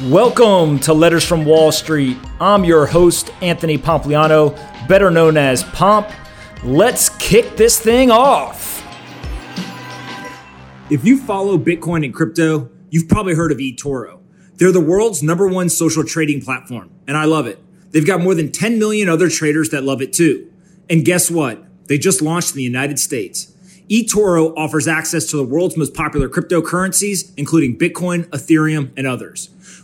Welcome to Letters from Wall Street. I'm your host, Anthony Pompliano, better known as Pomp. Let's kick this thing off. If you follow Bitcoin and crypto, you've probably heard of eToro. They're the world's number one social trading platform, and I love it. They've got more than 10 million other traders that love it too. And guess what? They just launched in the United States eToro offers access to the world's most popular cryptocurrencies, including Bitcoin, Ethereum, and others.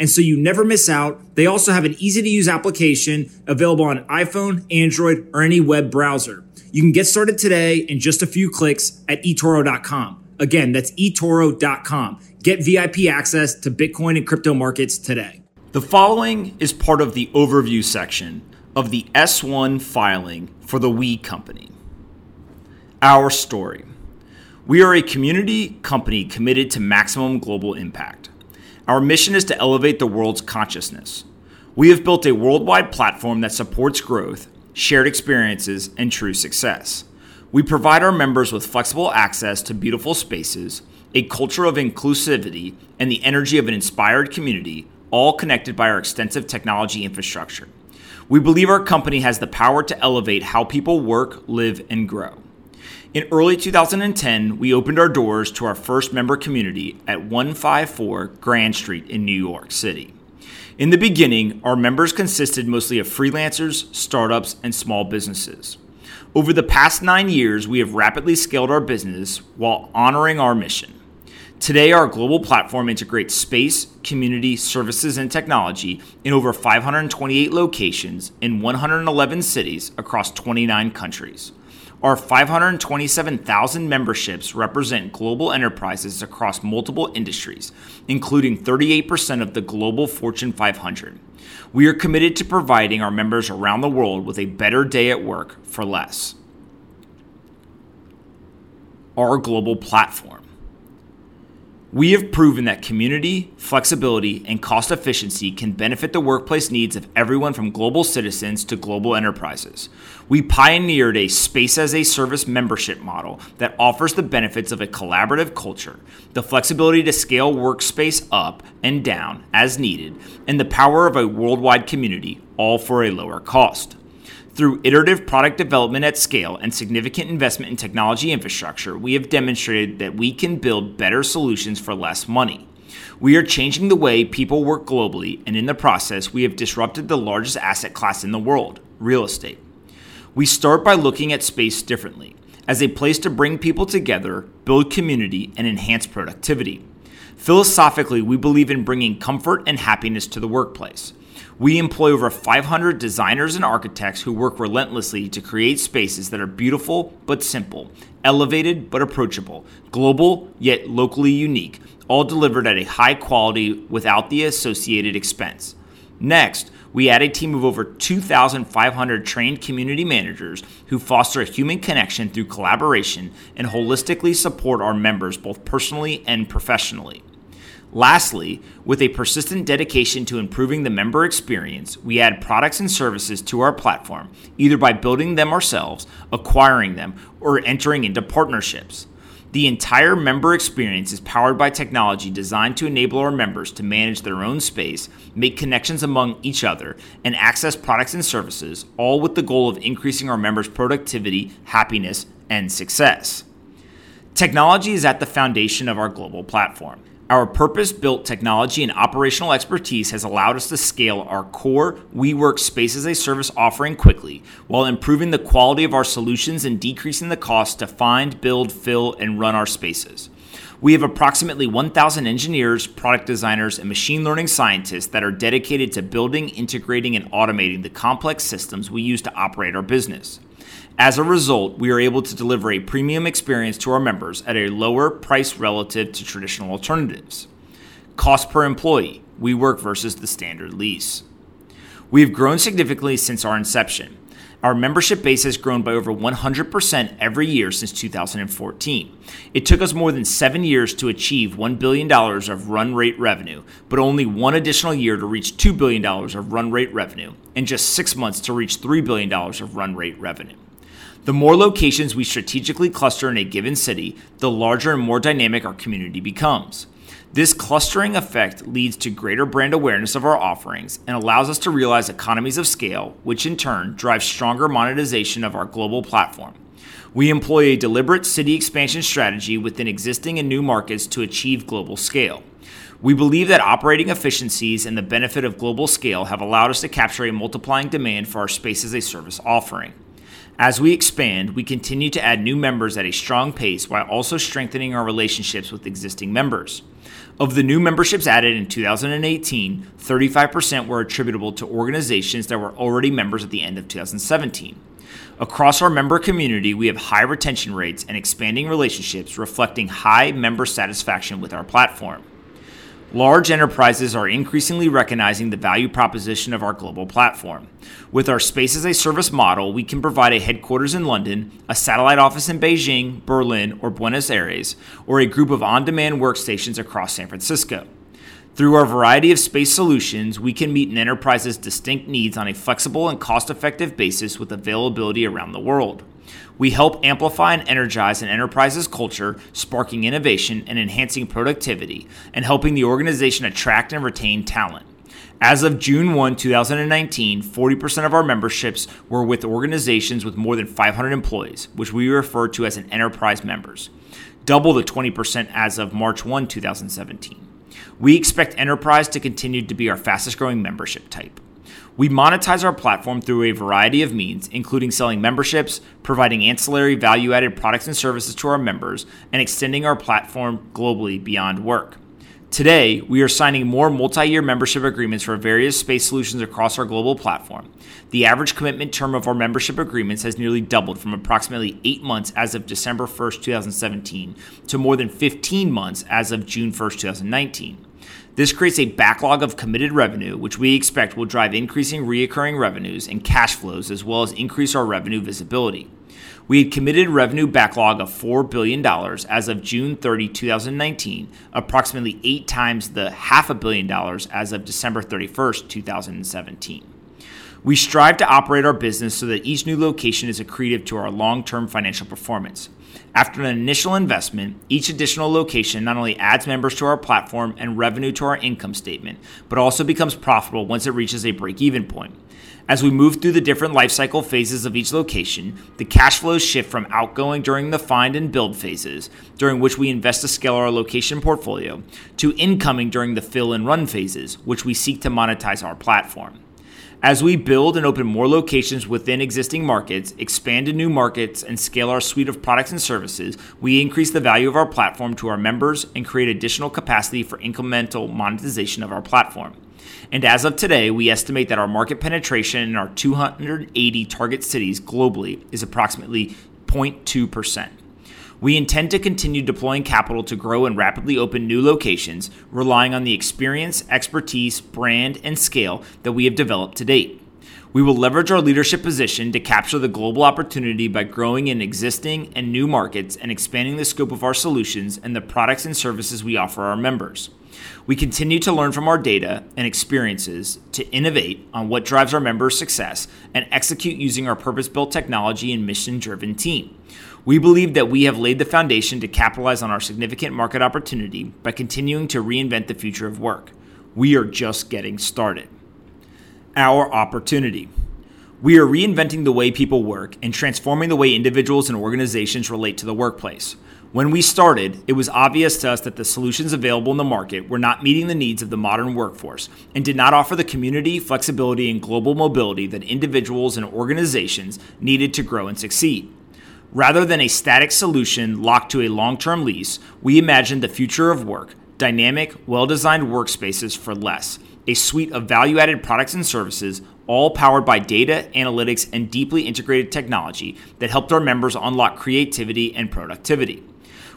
and so you never miss out. They also have an easy to use application available on iPhone, Android, or any web browser. You can get started today in just a few clicks at eToro.com. Again, that's eToro.com. Get VIP access to Bitcoin and crypto markets today. The following is part of the overview section of the S1 filing for the We Company. Our story. We are a community company committed to maximum global impact. Our mission is to elevate the world's consciousness. We have built a worldwide platform that supports growth, shared experiences, and true success. We provide our members with flexible access to beautiful spaces, a culture of inclusivity, and the energy of an inspired community, all connected by our extensive technology infrastructure. We believe our company has the power to elevate how people work, live, and grow. In early 2010, we opened our doors to our first member community at 154 Grand Street in New York City. In the beginning, our members consisted mostly of freelancers, startups, and small businesses. Over the past nine years, we have rapidly scaled our business while honoring our mission. Today, our global platform integrates space, community, services, and technology in over 528 locations in 111 cities across 29 countries. Our 527,000 memberships represent global enterprises across multiple industries, including 38% of the global Fortune 500. We are committed to providing our members around the world with a better day at work for less. Our global platform. We have proven that community, flexibility, and cost efficiency can benefit the workplace needs of everyone from global citizens to global enterprises. We pioneered a space as a service membership model that offers the benefits of a collaborative culture, the flexibility to scale workspace up and down as needed, and the power of a worldwide community, all for a lower cost. Through iterative product development at scale and significant investment in technology infrastructure, we have demonstrated that we can build better solutions for less money. We are changing the way people work globally, and in the process, we have disrupted the largest asset class in the world real estate. We start by looking at space differently as a place to bring people together, build community, and enhance productivity. Philosophically, we believe in bringing comfort and happiness to the workplace. We employ over 500 designers and architects who work relentlessly to create spaces that are beautiful but simple, elevated but approachable, global yet locally unique, all delivered at a high quality without the associated expense. Next, we add a team of over 2,500 trained community managers who foster a human connection through collaboration and holistically support our members both personally and professionally. Lastly, with a persistent dedication to improving the member experience, we add products and services to our platform, either by building them ourselves, acquiring them, or entering into partnerships. The entire member experience is powered by technology designed to enable our members to manage their own space, make connections among each other, and access products and services, all with the goal of increasing our members' productivity, happiness, and success. Technology is at the foundation of our global platform. Our purpose built technology and operational expertise has allowed us to scale our core WeWork Space as a Service offering quickly while improving the quality of our solutions and decreasing the cost to find, build, fill, and run our spaces. We have approximately 1,000 engineers, product designers, and machine learning scientists that are dedicated to building, integrating, and automating the complex systems we use to operate our business. As a result, we are able to deliver a premium experience to our members at a lower price relative to traditional alternatives. Cost per employee, WeWork versus the standard lease. We have grown significantly since our inception. Our membership base has grown by over 100% every year since 2014. It took us more than seven years to achieve $1 billion of run rate revenue, but only one additional year to reach $2 billion of run rate revenue, and just six months to reach $3 billion of run rate revenue. The more locations we strategically cluster in a given city, the larger and more dynamic our community becomes. This clustering effect leads to greater brand awareness of our offerings and allows us to realize economies of scale, which in turn drives stronger monetization of our global platform. We employ a deliberate city expansion strategy within existing and new markets to achieve global scale. We believe that operating efficiencies and the benefit of global scale have allowed us to capture a multiplying demand for our space as a service offering. As we expand, we continue to add new members at a strong pace while also strengthening our relationships with existing members. Of the new memberships added in 2018, 35% were attributable to organizations that were already members at the end of 2017. Across our member community, we have high retention rates and expanding relationships reflecting high member satisfaction with our platform. Large enterprises are increasingly recognizing the value proposition of our global platform. With our space as a service model, we can provide a headquarters in London, a satellite office in Beijing, Berlin, or Buenos Aires, or a group of on demand workstations across San Francisco. Through our variety of space solutions, we can meet an enterprise's distinct needs on a flexible and cost effective basis with availability around the world. We help amplify and energize an enterprise's culture, sparking innovation and enhancing productivity, and helping the organization attract and retain talent. As of June 1, 2019, 40% of our memberships were with organizations with more than 500 employees, which we refer to as an enterprise members, double the 20% as of March 1, 2017. We expect enterprise to continue to be our fastest growing membership type. We monetize our platform through a variety of means, including selling memberships, providing ancillary value added products and services to our members, and extending our platform globally beyond work. Today, we are signing more multi year membership agreements for various space solutions across our global platform. The average commitment term of our membership agreements has nearly doubled from approximately 8 months as of December 1st, 2017, to more than 15 months as of June 1st, 2019. This creates a backlog of committed revenue, which we expect will drive increasing reoccurring revenues and cash flows, as well as increase our revenue visibility. We had committed revenue backlog of $4 billion as of June 30, 2019, approximately eight times the half a billion dollars as of December 31, 2017. We strive to operate our business so that each new location is accretive to our long term financial performance. After an initial investment, each additional location not only adds members to our platform and revenue to our income statement, but also becomes profitable once it reaches a break even point. As we move through the different lifecycle phases of each location, the cash flows shift from outgoing during the find and build phases, during which we invest to scale our location portfolio, to incoming during the fill and run phases, which we seek to monetize our platform. As we build and open more locations within existing markets, expand to new markets, and scale our suite of products and services, we increase the value of our platform to our members and create additional capacity for incremental monetization of our platform. And as of today, we estimate that our market penetration in our 280 target cities globally is approximately 0.2%. We intend to continue deploying capital to grow and rapidly open new locations, relying on the experience, expertise, brand, and scale that we have developed to date. We will leverage our leadership position to capture the global opportunity by growing in existing and new markets and expanding the scope of our solutions and the products and services we offer our members. We continue to learn from our data and experiences to innovate on what drives our members' success and execute using our purpose built technology and mission driven team. We believe that we have laid the foundation to capitalize on our significant market opportunity by continuing to reinvent the future of work. We are just getting started. Our opportunity. We are reinventing the way people work and transforming the way individuals and organizations relate to the workplace. When we started, it was obvious to us that the solutions available in the market were not meeting the needs of the modern workforce and did not offer the community, flexibility, and global mobility that individuals and organizations needed to grow and succeed. Rather than a static solution locked to a long term lease, we imagined the future of work dynamic, well designed workspaces for less, a suite of value added products and services, all powered by data, analytics, and deeply integrated technology that helped our members unlock creativity and productivity.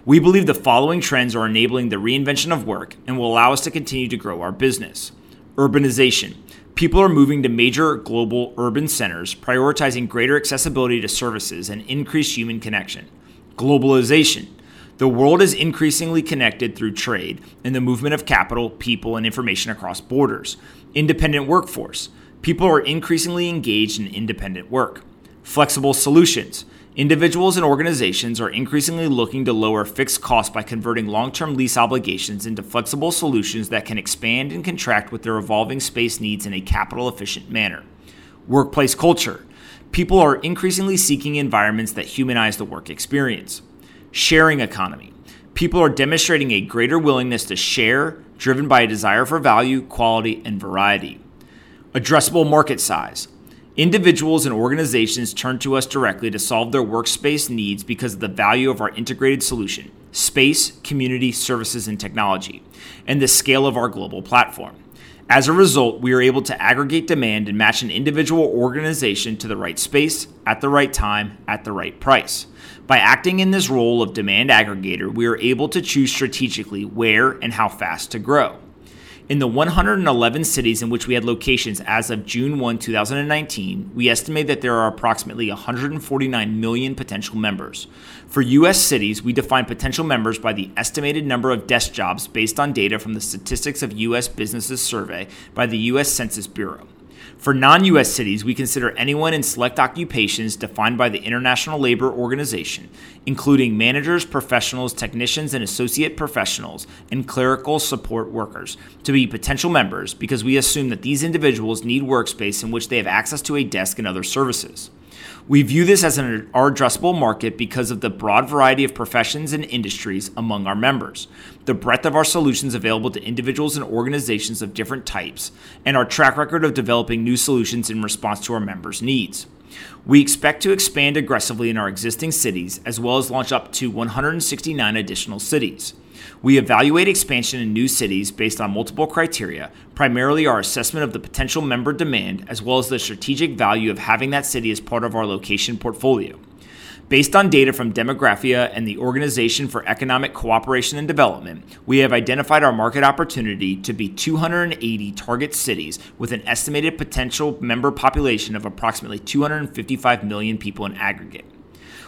We believe the following trends are enabling the reinvention of work and will allow us to continue to grow our business urbanization, People are moving to major global urban centers, prioritizing greater accessibility to services and increased human connection. Globalization. The world is increasingly connected through trade and the movement of capital, people, and information across borders. Independent workforce. People are increasingly engaged in independent work. Flexible solutions. Individuals and organizations are increasingly looking to lower fixed costs by converting long term lease obligations into flexible solutions that can expand and contract with their evolving space needs in a capital efficient manner. Workplace culture. People are increasingly seeking environments that humanize the work experience. Sharing economy. People are demonstrating a greater willingness to share, driven by a desire for value, quality, and variety. Addressable market size. Individuals and organizations turn to us directly to solve their workspace needs because of the value of our integrated solution space, community, services, and technology, and the scale of our global platform. As a result, we are able to aggregate demand and match an individual organization to the right space, at the right time, at the right price. By acting in this role of demand aggregator, we are able to choose strategically where and how fast to grow. In the 111 cities in which we had locations as of June 1, 2019, we estimate that there are approximately 149 million potential members. For U.S. cities, we define potential members by the estimated number of desk jobs based on data from the Statistics of U.S. Businesses survey by the U.S. Census Bureau. For non US cities, we consider anyone in select occupations defined by the International Labor Organization, including managers, professionals, technicians, and associate professionals, and clerical support workers, to be potential members because we assume that these individuals need workspace in which they have access to a desk and other services. We view this as an, our addressable market because of the broad variety of professions and industries among our members, the breadth of our solutions available to individuals and organizations of different types, and our track record of developing new solutions in response to our members' needs. We expect to expand aggressively in our existing cities as well as launch up to 169 additional cities. We evaluate expansion in new cities based on multiple criteria, primarily our assessment of the potential member demand as well as the strategic value of having that city as part of our location portfolio. Based on data from Demographia and the Organization for Economic Cooperation and Development, we have identified our market opportunity to be 280 target cities with an estimated potential member population of approximately 255 million people in aggregate.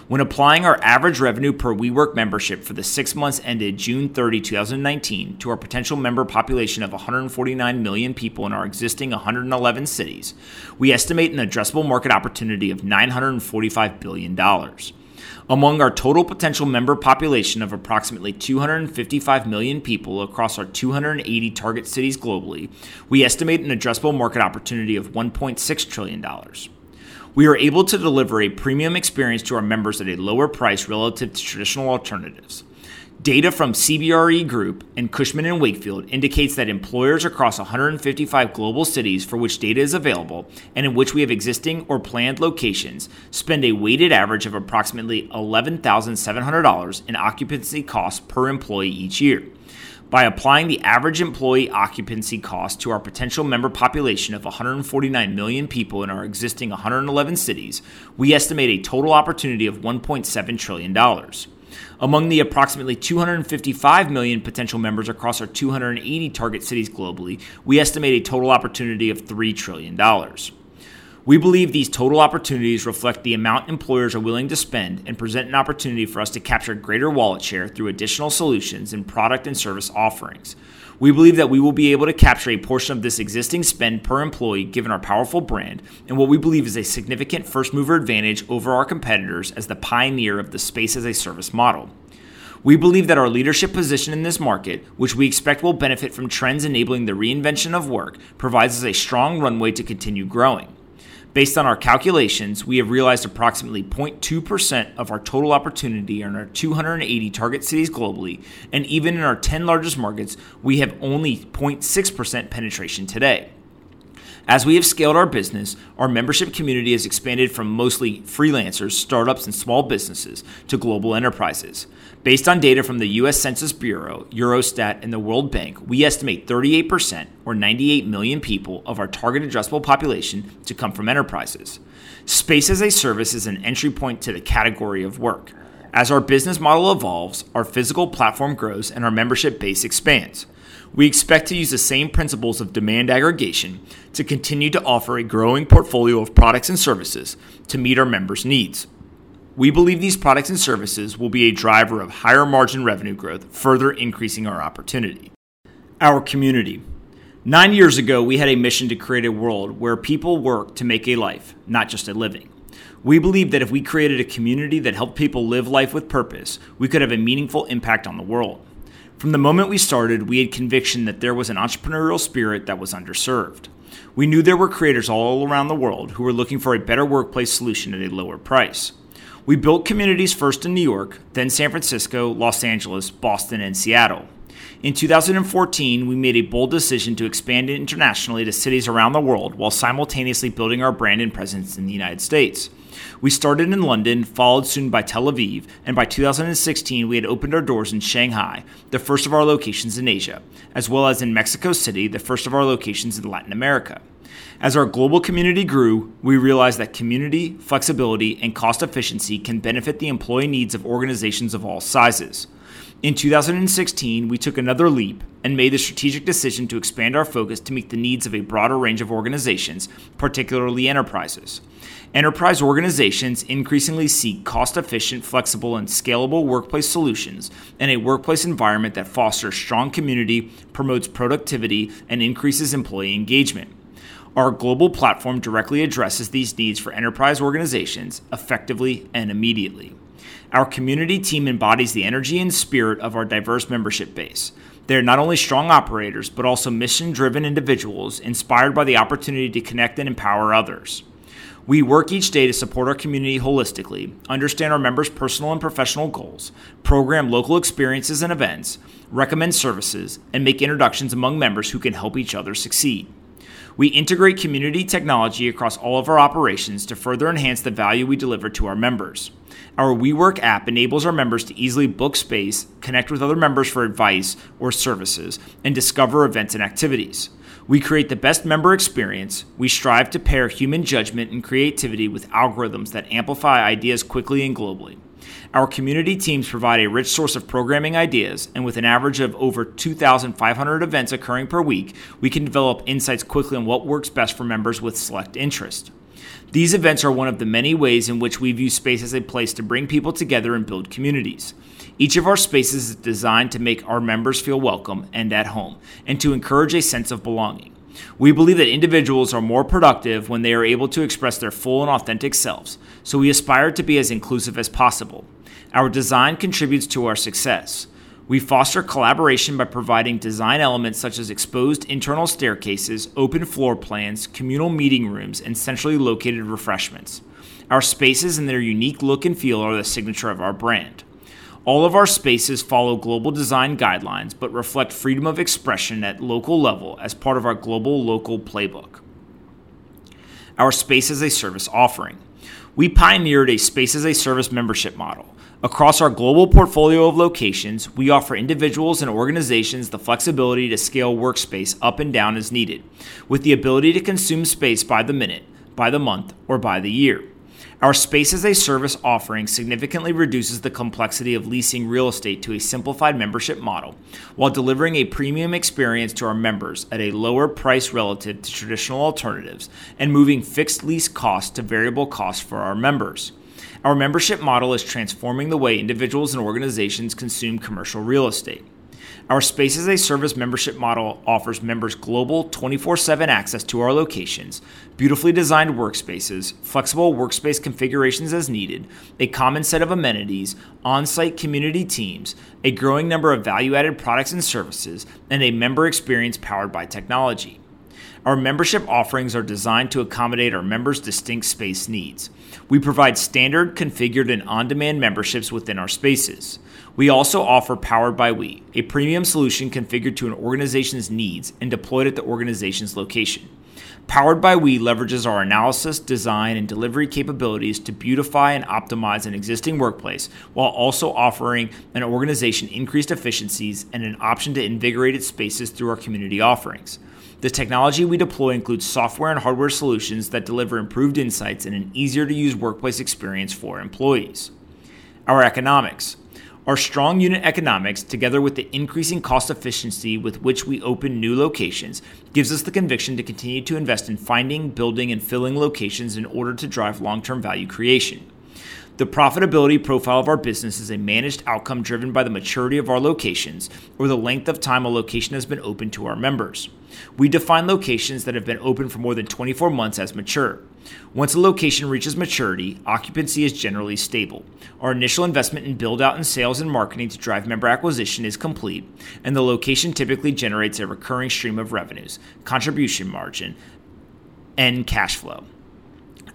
When applying our average revenue per WeWork membership for the six months ended June 30, 2019, to our potential member population of 149 million people in our existing 111 cities, we estimate an addressable market opportunity of $945 billion. Among our total potential member population of approximately 255 million people across our 280 target cities globally, we estimate an addressable market opportunity of $1.6 trillion we are able to deliver a premium experience to our members at a lower price relative to traditional alternatives. Data from CBRE Group and Cushman & Wakefield indicates that employers across 155 global cities for which data is available and in which we have existing or planned locations spend a weighted average of approximately $11,700 in occupancy costs per employee each year. By applying the average employee occupancy cost to our potential member population of 149 million people in our existing 111 cities, we estimate a total opportunity of $1.7 trillion. Among the approximately 255 million potential members across our 280 target cities globally, we estimate a total opportunity of $3 trillion. We believe these total opportunities reflect the amount employers are willing to spend and present an opportunity for us to capture greater wallet share through additional solutions and product and service offerings. We believe that we will be able to capture a portion of this existing spend per employee given our powerful brand and what we believe is a significant first mover advantage over our competitors as the pioneer of the space as a service model. We believe that our leadership position in this market, which we expect will benefit from trends enabling the reinvention of work, provides us a strong runway to continue growing. Based on our calculations, we have realized approximately 0.2% of our total opportunity in our 280 target cities globally, and even in our 10 largest markets, we have only 0.6% penetration today. As we have scaled our business, our membership community has expanded from mostly freelancers, startups, and small businesses to global enterprises. Based on data from the US Census Bureau, Eurostat, and the World Bank, we estimate 38%, or 98 million people, of our target addressable population to come from enterprises. Space as a service is an entry point to the category of work. As our business model evolves, our physical platform grows and our membership base expands. We expect to use the same principles of demand aggregation to continue to offer a growing portfolio of products and services to meet our members' needs. We believe these products and services will be a driver of higher margin revenue growth, further increasing our opportunity. Our community. Nine years ago, we had a mission to create a world where people work to make a life, not just a living. We believe that if we created a community that helped people live life with purpose, we could have a meaningful impact on the world. From the moment we started, we had conviction that there was an entrepreneurial spirit that was underserved. We knew there were creators all around the world who were looking for a better workplace solution at a lower price. We built communities first in New York, then San Francisco, Los Angeles, Boston, and Seattle. In 2014, we made a bold decision to expand internationally to cities around the world while simultaneously building our brand and presence in the United States. We started in London, followed soon by Tel Aviv, and by 2016 we had opened our doors in Shanghai, the first of our locations in Asia, as well as in Mexico City, the first of our locations in Latin America. As our global community grew, we realized that community, flexibility, and cost efficiency can benefit the employee needs of organizations of all sizes. In 2016, we took another leap and made the strategic decision to expand our focus to meet the needs of a broader range of organizations, particularly enterprises. Enterprise organizations increasingly seek cost efficient, flexible, and scalable workplace solutions and a workplace environment that fosters strong community, promotes productivity, and increases employee engagement. Our global platform directly addresses these needs for enterprise organizations effectively and immediately. Our community team embodies the energy and spirit of our diverse membership base. They are not only strong operators, but also mission driven individuals inspired by the opportunity to connect and empower others. We work each day to support our community holistically, understand our members' personal and professional goals, program local experiences and events, recommend services, and make introductions among members who can help each other succeed. We integrate community technology across all of our operations to further enhance the value we deliver to our members. Our WeWork app enables our members to easily book space, connect with other members for advice or services, and discover events and activities. We create the best member experience. We strive to pair human judgment and creativity with algorithms that amplify ideas quickly and globally. Our community teams provide a rich source of programming ideas, and with an average of over 2,500 events occurring per week, we can develop insights quickly on what works best for members with select interest. These events are one of the many ways in which we view space as a place to bring people together and build communities. Each of our spaces is designed to make our members feel welcome and at home, and to encourage a sense of belonging. We believe that individuals are more productive when they are able to express their full and authentic selves, so we aspire to be as inclusive as possible. Our design contributes to our success. We foster collaboration by providing design elements such as exposed internal staircases, open floor plans, communal meeting rooms, and centrally located refreshments. Our spaces and their unique look and feel are the signature of our brand. All of our spaces follow global design guidelines but reflect freedom of expression at local level as part of our global local playbook. Our Space as a Service offering. We pioneered a Space as a Service membership model. Across our global portfolio of locations, we offer individuals and organizations the flexibility to scale workspace up and down as needed, with the ability to consume space by the minute, by the month, or by the year. Our Space as a Service offering significantly reduces the complexity of leasing real estate to a simplified membership model while delivering a premium experience to our members at a lower price relative to traditional alternatives and moving fixed lease costs to variable costs for our members. Our membership model is transforming the way individuals and organizations consume commercial real estate. Our Space as a Service membership model offers members global 24 7 access to our locations, beautifully designed workspaces, flexible workspace configurations as needed, a common set of amenities, on site community teams, a growing number of value added products and services, and a member experience powered by technology. Our membership offerings are designed to accommodate our members' distinct space needs. We provide standard, configured, and on demand memberships within our spaces. We also offer Powered by We, a premium solution configured to an organization's needs and deployed at the organization's location. Powered by We leverages our analysis, design, and delivery capabilities to beautify and optimize an existing workplace while also offering an organization increased efficiencies and an option to invigorate its spaces through our community offerings. The technology we deploy includes software and hardware solutions that deliver improved insights and an easier to use workplace experience for employees. Our economics. Our strong unit economics, together with the increasing cost efficiency with which we open new locations, gives us the conviction to continue to invest in finding, building, and filling locations in order to drive long term value creation. The profitability profile of our business is a managed outcome driven by the maturity of our locations or the length of time a location has been open to our members. We define locations that have been open for more than 24 months as mature. Once a location reaches maturity, occupancy is generally stable. Our initial investment in build out and sales and marketing to drive member acquisition is complete, and the location typically generates a recurring stream of revenues, contribution margin, and cash flow.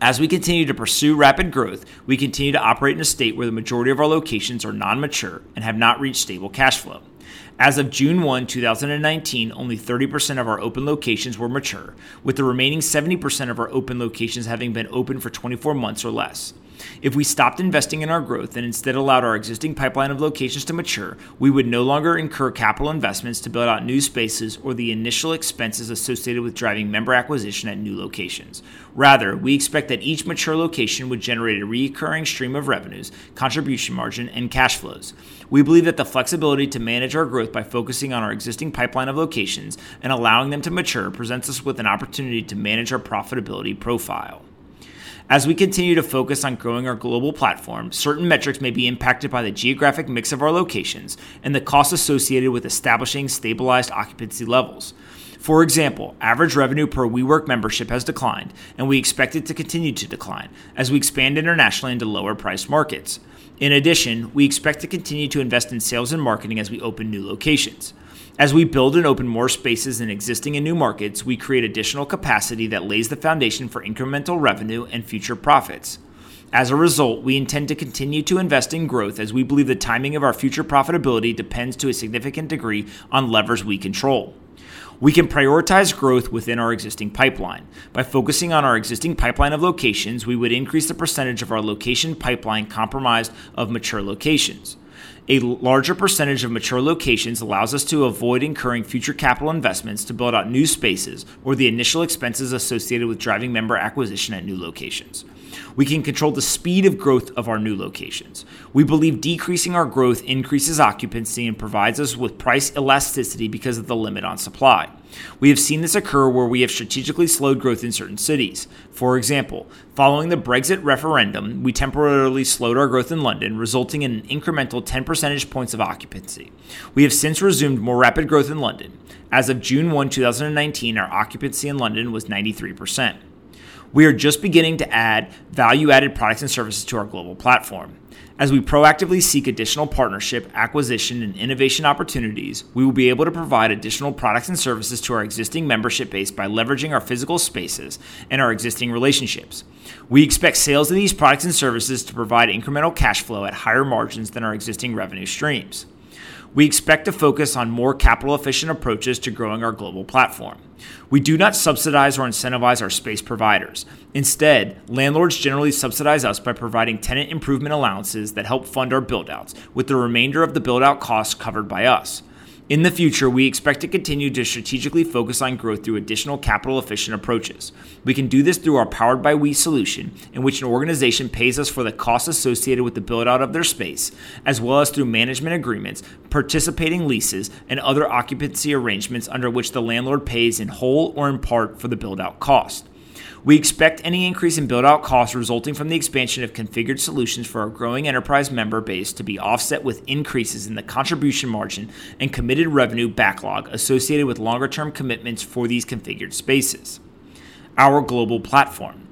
As we continue to pursue rapid growth, we continue to operate in a state where the majority of our locations are non mature and have not reached stable cash flow. As of June 1, 2019, only 30% of our open locations were mature, with the remaining 70% of our open locations having been open for 24 months or less. If we stopped investing in our growth and instead allowed our existing pipeline of locations to mature, we would no longer incur capital investments to build out new spaces or the initial expenses associated with driving member acquisition at new locations. Rather, we expect that each mature location would generate a recurring stream of revenues, contribution margin, and cash flows. We believe that the flexibility to manage our growth by focusing on our existing pipeline of locations and allowing them to mature presents us with an opportunity to manage our profitability profile. As we continue to focus on growing our global platform, certain metrics may be impacted by the geographic mix of our locations and the costs associated with establishing stabilized occupancy levels. For example, average revenue per WeWork membership has declined, and we expect it to continue to decline as we expand internationally into lower priced markets. In addition, we expect to continue to invest in sales and marketing as we open new locations. As we build and open more spaces in existing and new markets, we create additional capacity that lays the foundation for incremental revenue and future profits. As a result, we intend to continue to invest in growth as we believe the timing of our future profitability depends to a significant degree on levers we control. We can prioritize growth within our existing pipeline. By focusing on our existing pipeline of locations, we would increase the percentage of our location pipeline comprised of mature locations. A larger percentage of mature locations allows us to avoid incurring future capital investments to build out new spaces or the initial expenses associated with driving member acquisition at new locations. We can control the speed of growth of our new locations. We believe decreasing our growth increases occupancy and provides us with price elasticity because of the limit on supply. We have seen this occur where we have strategically slowed growth in certain cities. For example, following the Brexit referendum, we temporarily slowed our growth in London, resulting in an incremental 10 percentage points of occupancy. We have since resumed more rapid growth in London. As of June 1, 2019, our occupancy in London was 93%. We are just beginning to add value added products and services to our global platform. As we proactively seek additional partnership, acquisition, and innovation opportunities, we will be able to provide additional products and services to our existing membership base by leveraging our physical spaces and our existing relationships. We expect sales of these products and services to provide incremental cash flow at higher margins than our existing revenue streams we expect to focus on more capital efficient approaches to growing our global platform. We do not subsidize or incentivize our space providers. Instead, landlords generally subsidize us by providing tenant improvement allowances that help fund our buildouts, with the remainder of the buildout costs covered by us. In the future, we expect to continue to strategically focus on growth through additional capital efficient approaches. We can do this through our Powered by We solution, in which an organization pays us for the costs associated with the build out of their space, as well as through management agreements, participating leases, and other occupancy arrangements under which the landlord pays in whole or in part for the build out cost. We expect any increase in build out costs resulting from the expansion of configured solutions for our growing enterprise member base to be offset with increases in the contribution margin and committed revenue backlog associated with longer term commitments for these configured spaces. Our global platform.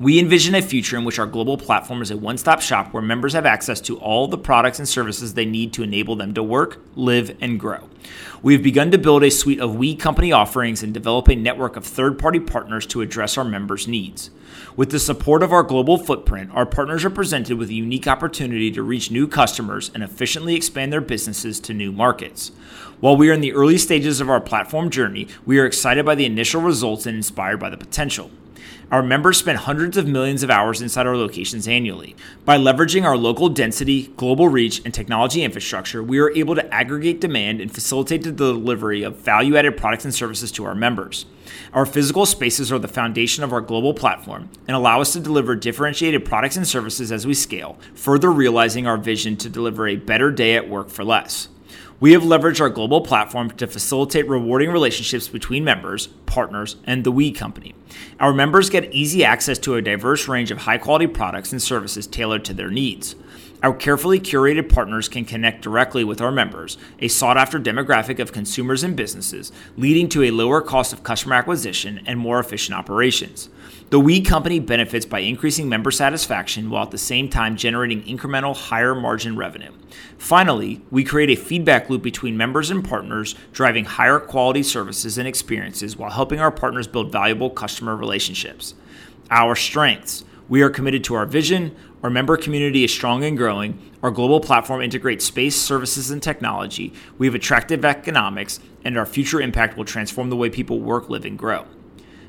We envision a future in which our global platform is a one stop shop where members have access to all the products and services they need to enable them to work, live, and grow. We have begun to build a suite of We company offerings and develop a network of third party partners to address our members' needs. With the support of our global footprint, our partners are presented with a unique opportunity to reach new customers and efficiently expand their businesses to new markets. While we are in the early stages of our platform journey, we are excited by the initial results and inspired by the potential. Our members spend hundreds of millions of hours inside our locations annually. By leveraging our local density, global reach, and technology infrastructure, we are able to aggregate demand and facilitate the delivery of value added products and services to our members. Our physical spaces are the foundation of our global platform and allow us to deliver differentiated products and services as we scale, further realizing our vision to deliver a better day at work for less. We have leveraged our global platform to facilitate rewarding relationships between members, partners, and the We Company. Our members get easy access to a diverse range of high quality products and services tailored to their needs. Our carefully curated partners can connect directly with our members, a sought after demographic of consumers and businesses, leading to a lower cost of customer acquisition and more efficient operations. The We Company benefits by increasing member satisfaction while at the same time generating incremental higher margin revenue. Finally, we create a feedback loop between members and partners, driving higher quality services and experiences while helping our partners build valuable customer relationships. Our strengths. We are committed to our vision, our member community is strong and growing. Our global platform integrates space, services, and technology. We have attractive economics, and our future impact will transform the way people work, live, and grow.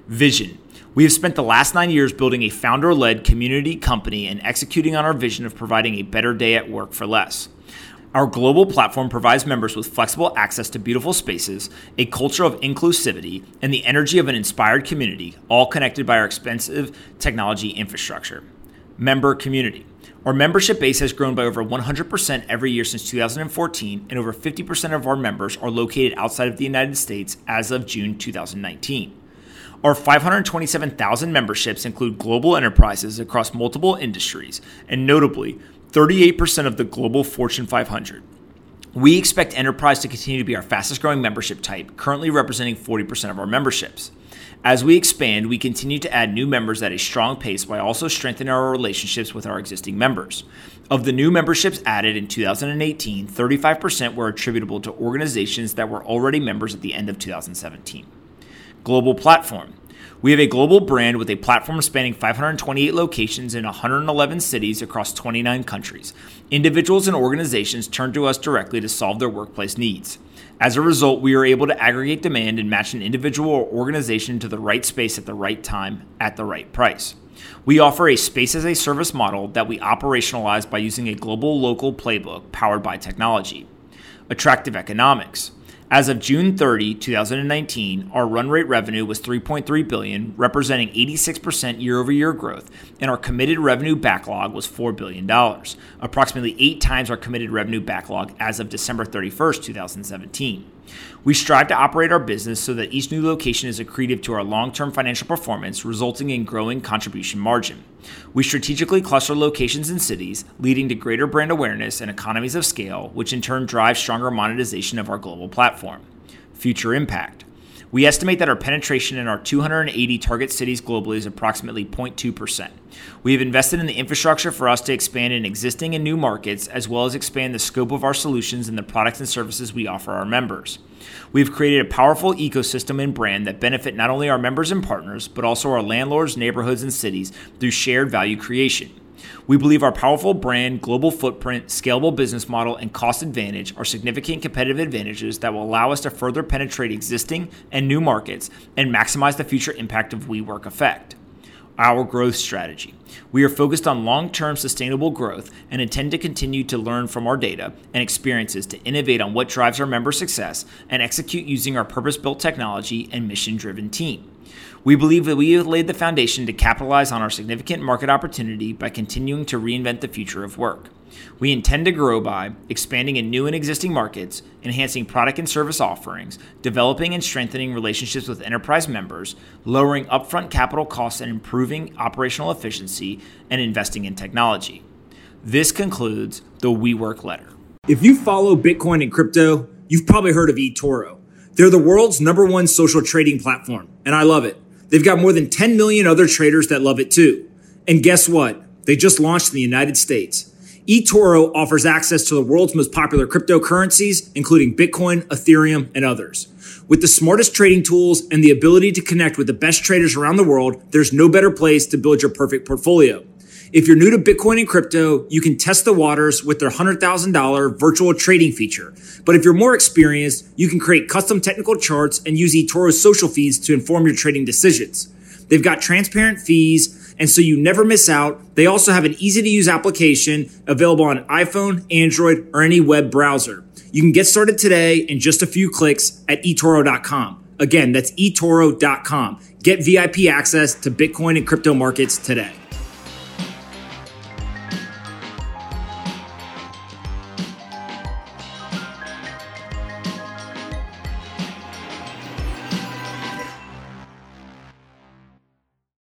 Vision. We have spent the last nine years building a founder led community company and executing on our vision of providing a better day at work for less. Our global platform provides members with flexible access to beautiful spaces, a culture of inclusivity, and the energy of an inspired community, all connected by our expensive technology infrastructure member community. Our membership base has grown by over 100% every year since 2014, and over 50% of our members are located outside of the United States as of June 2019. Our 527,000 memberships include global enterprises across multiple industries, and notably, 38% of the global Fortune 500. We expect enterprise to continue to be our fastest growing membership type, currently representing 40% of our memberships. As we expand, we continue to add new members at a strong pace while also strengthening our relationships with our existing members. Of the new memberships added in 2018, 35% were attributable to organizations that were already members at the end of 2017. Global platform. We have a global brand with a platform spanning 528 locations in 111 cities across 29 countries. Individuals and organizations turn to us directly to solve their workplace needs. As a result, we are able to aggregate demand and match an individual or organization to the right space at the right time at the right price. We offer a space as a service model that we operationalize by using a global local playbook powered by technology. Attractive economics. As of June 30, 2019, our run rate revenue was 3.3 billion, representing 86% year-over-year growth, and our committed revenue backlog was 4 billion dollars, approximately 8 times our committed revenue backlog as of December 31, 2017. We strive to operate our business so that each new location is accretive to our long term financial performance, resulting in growing contribution margin. We strategically cluster locations in cities, leading to greater brand awareness and economies of scale, which in turn drive stronger monetization of our global platform. Future impact. We estimate that our penetration in our 280 target cities globally is approximately 0.2%. We have invested in the infrastructure for us to expand in existing and new markets, as well as expand the scope of our solutions and the products and services we offer our members. We've created a powerful ecosystem and brand that benefit not only our members and partners, but also our landlords, neighborhoods, and cities through shared value creation. We believe our powerful brand, global footprint, scalable business model, and cost advantage are significant competitive advantages that will allow us to further penetrate existing and new markets and maximize the future impact of WeWork Effect. Our growth strategy. We are focused on long term sustainable growth and intend to continue to learn from our data and experiences to innovate on what drives our member success and execute using our purpose built technology and mission driven team. We believe that we have laid the foundation to capitalize on our significant market opportunity by continuing to reinvent the future of work. We intend to grow by expanding in new and existing markets, enhancing product and service offerings, developing and strengthening relationships with enterprise members, lowering upfront capital costs and improving operational efficiency, and investing in technology. This concludes the WeWork letter. If you follow Bitcoin and crypto, you've probably heard of eToro. They're the world's number one social trading platform, and I love it. They've got more than 10 million other traders that love it too. And guess what? They just launched in the United States. eToro offers access to the world's most popular cryptocurrencies, including Bitcoin, Ethereum, and others. With the smartest trading tools and the ability to connect with the best traders around the world, there's no better place to build your perfect portfolio. If you're new to Bitcoin and crypto, you can test the waters with their $100,000 virtual trading feature. But if you're more experienced, you can create custom technical charts and use eToro's social feeds to inform your trading decisions. They've got transparent fees, and so you never miss out. They also have an easy to use application available on iPhone, Android, or any web browser. You can get started today in just a few clicks at eToro.com. Again, that's eToro.com. Get VIP access to Bitcoin and crypto markets today.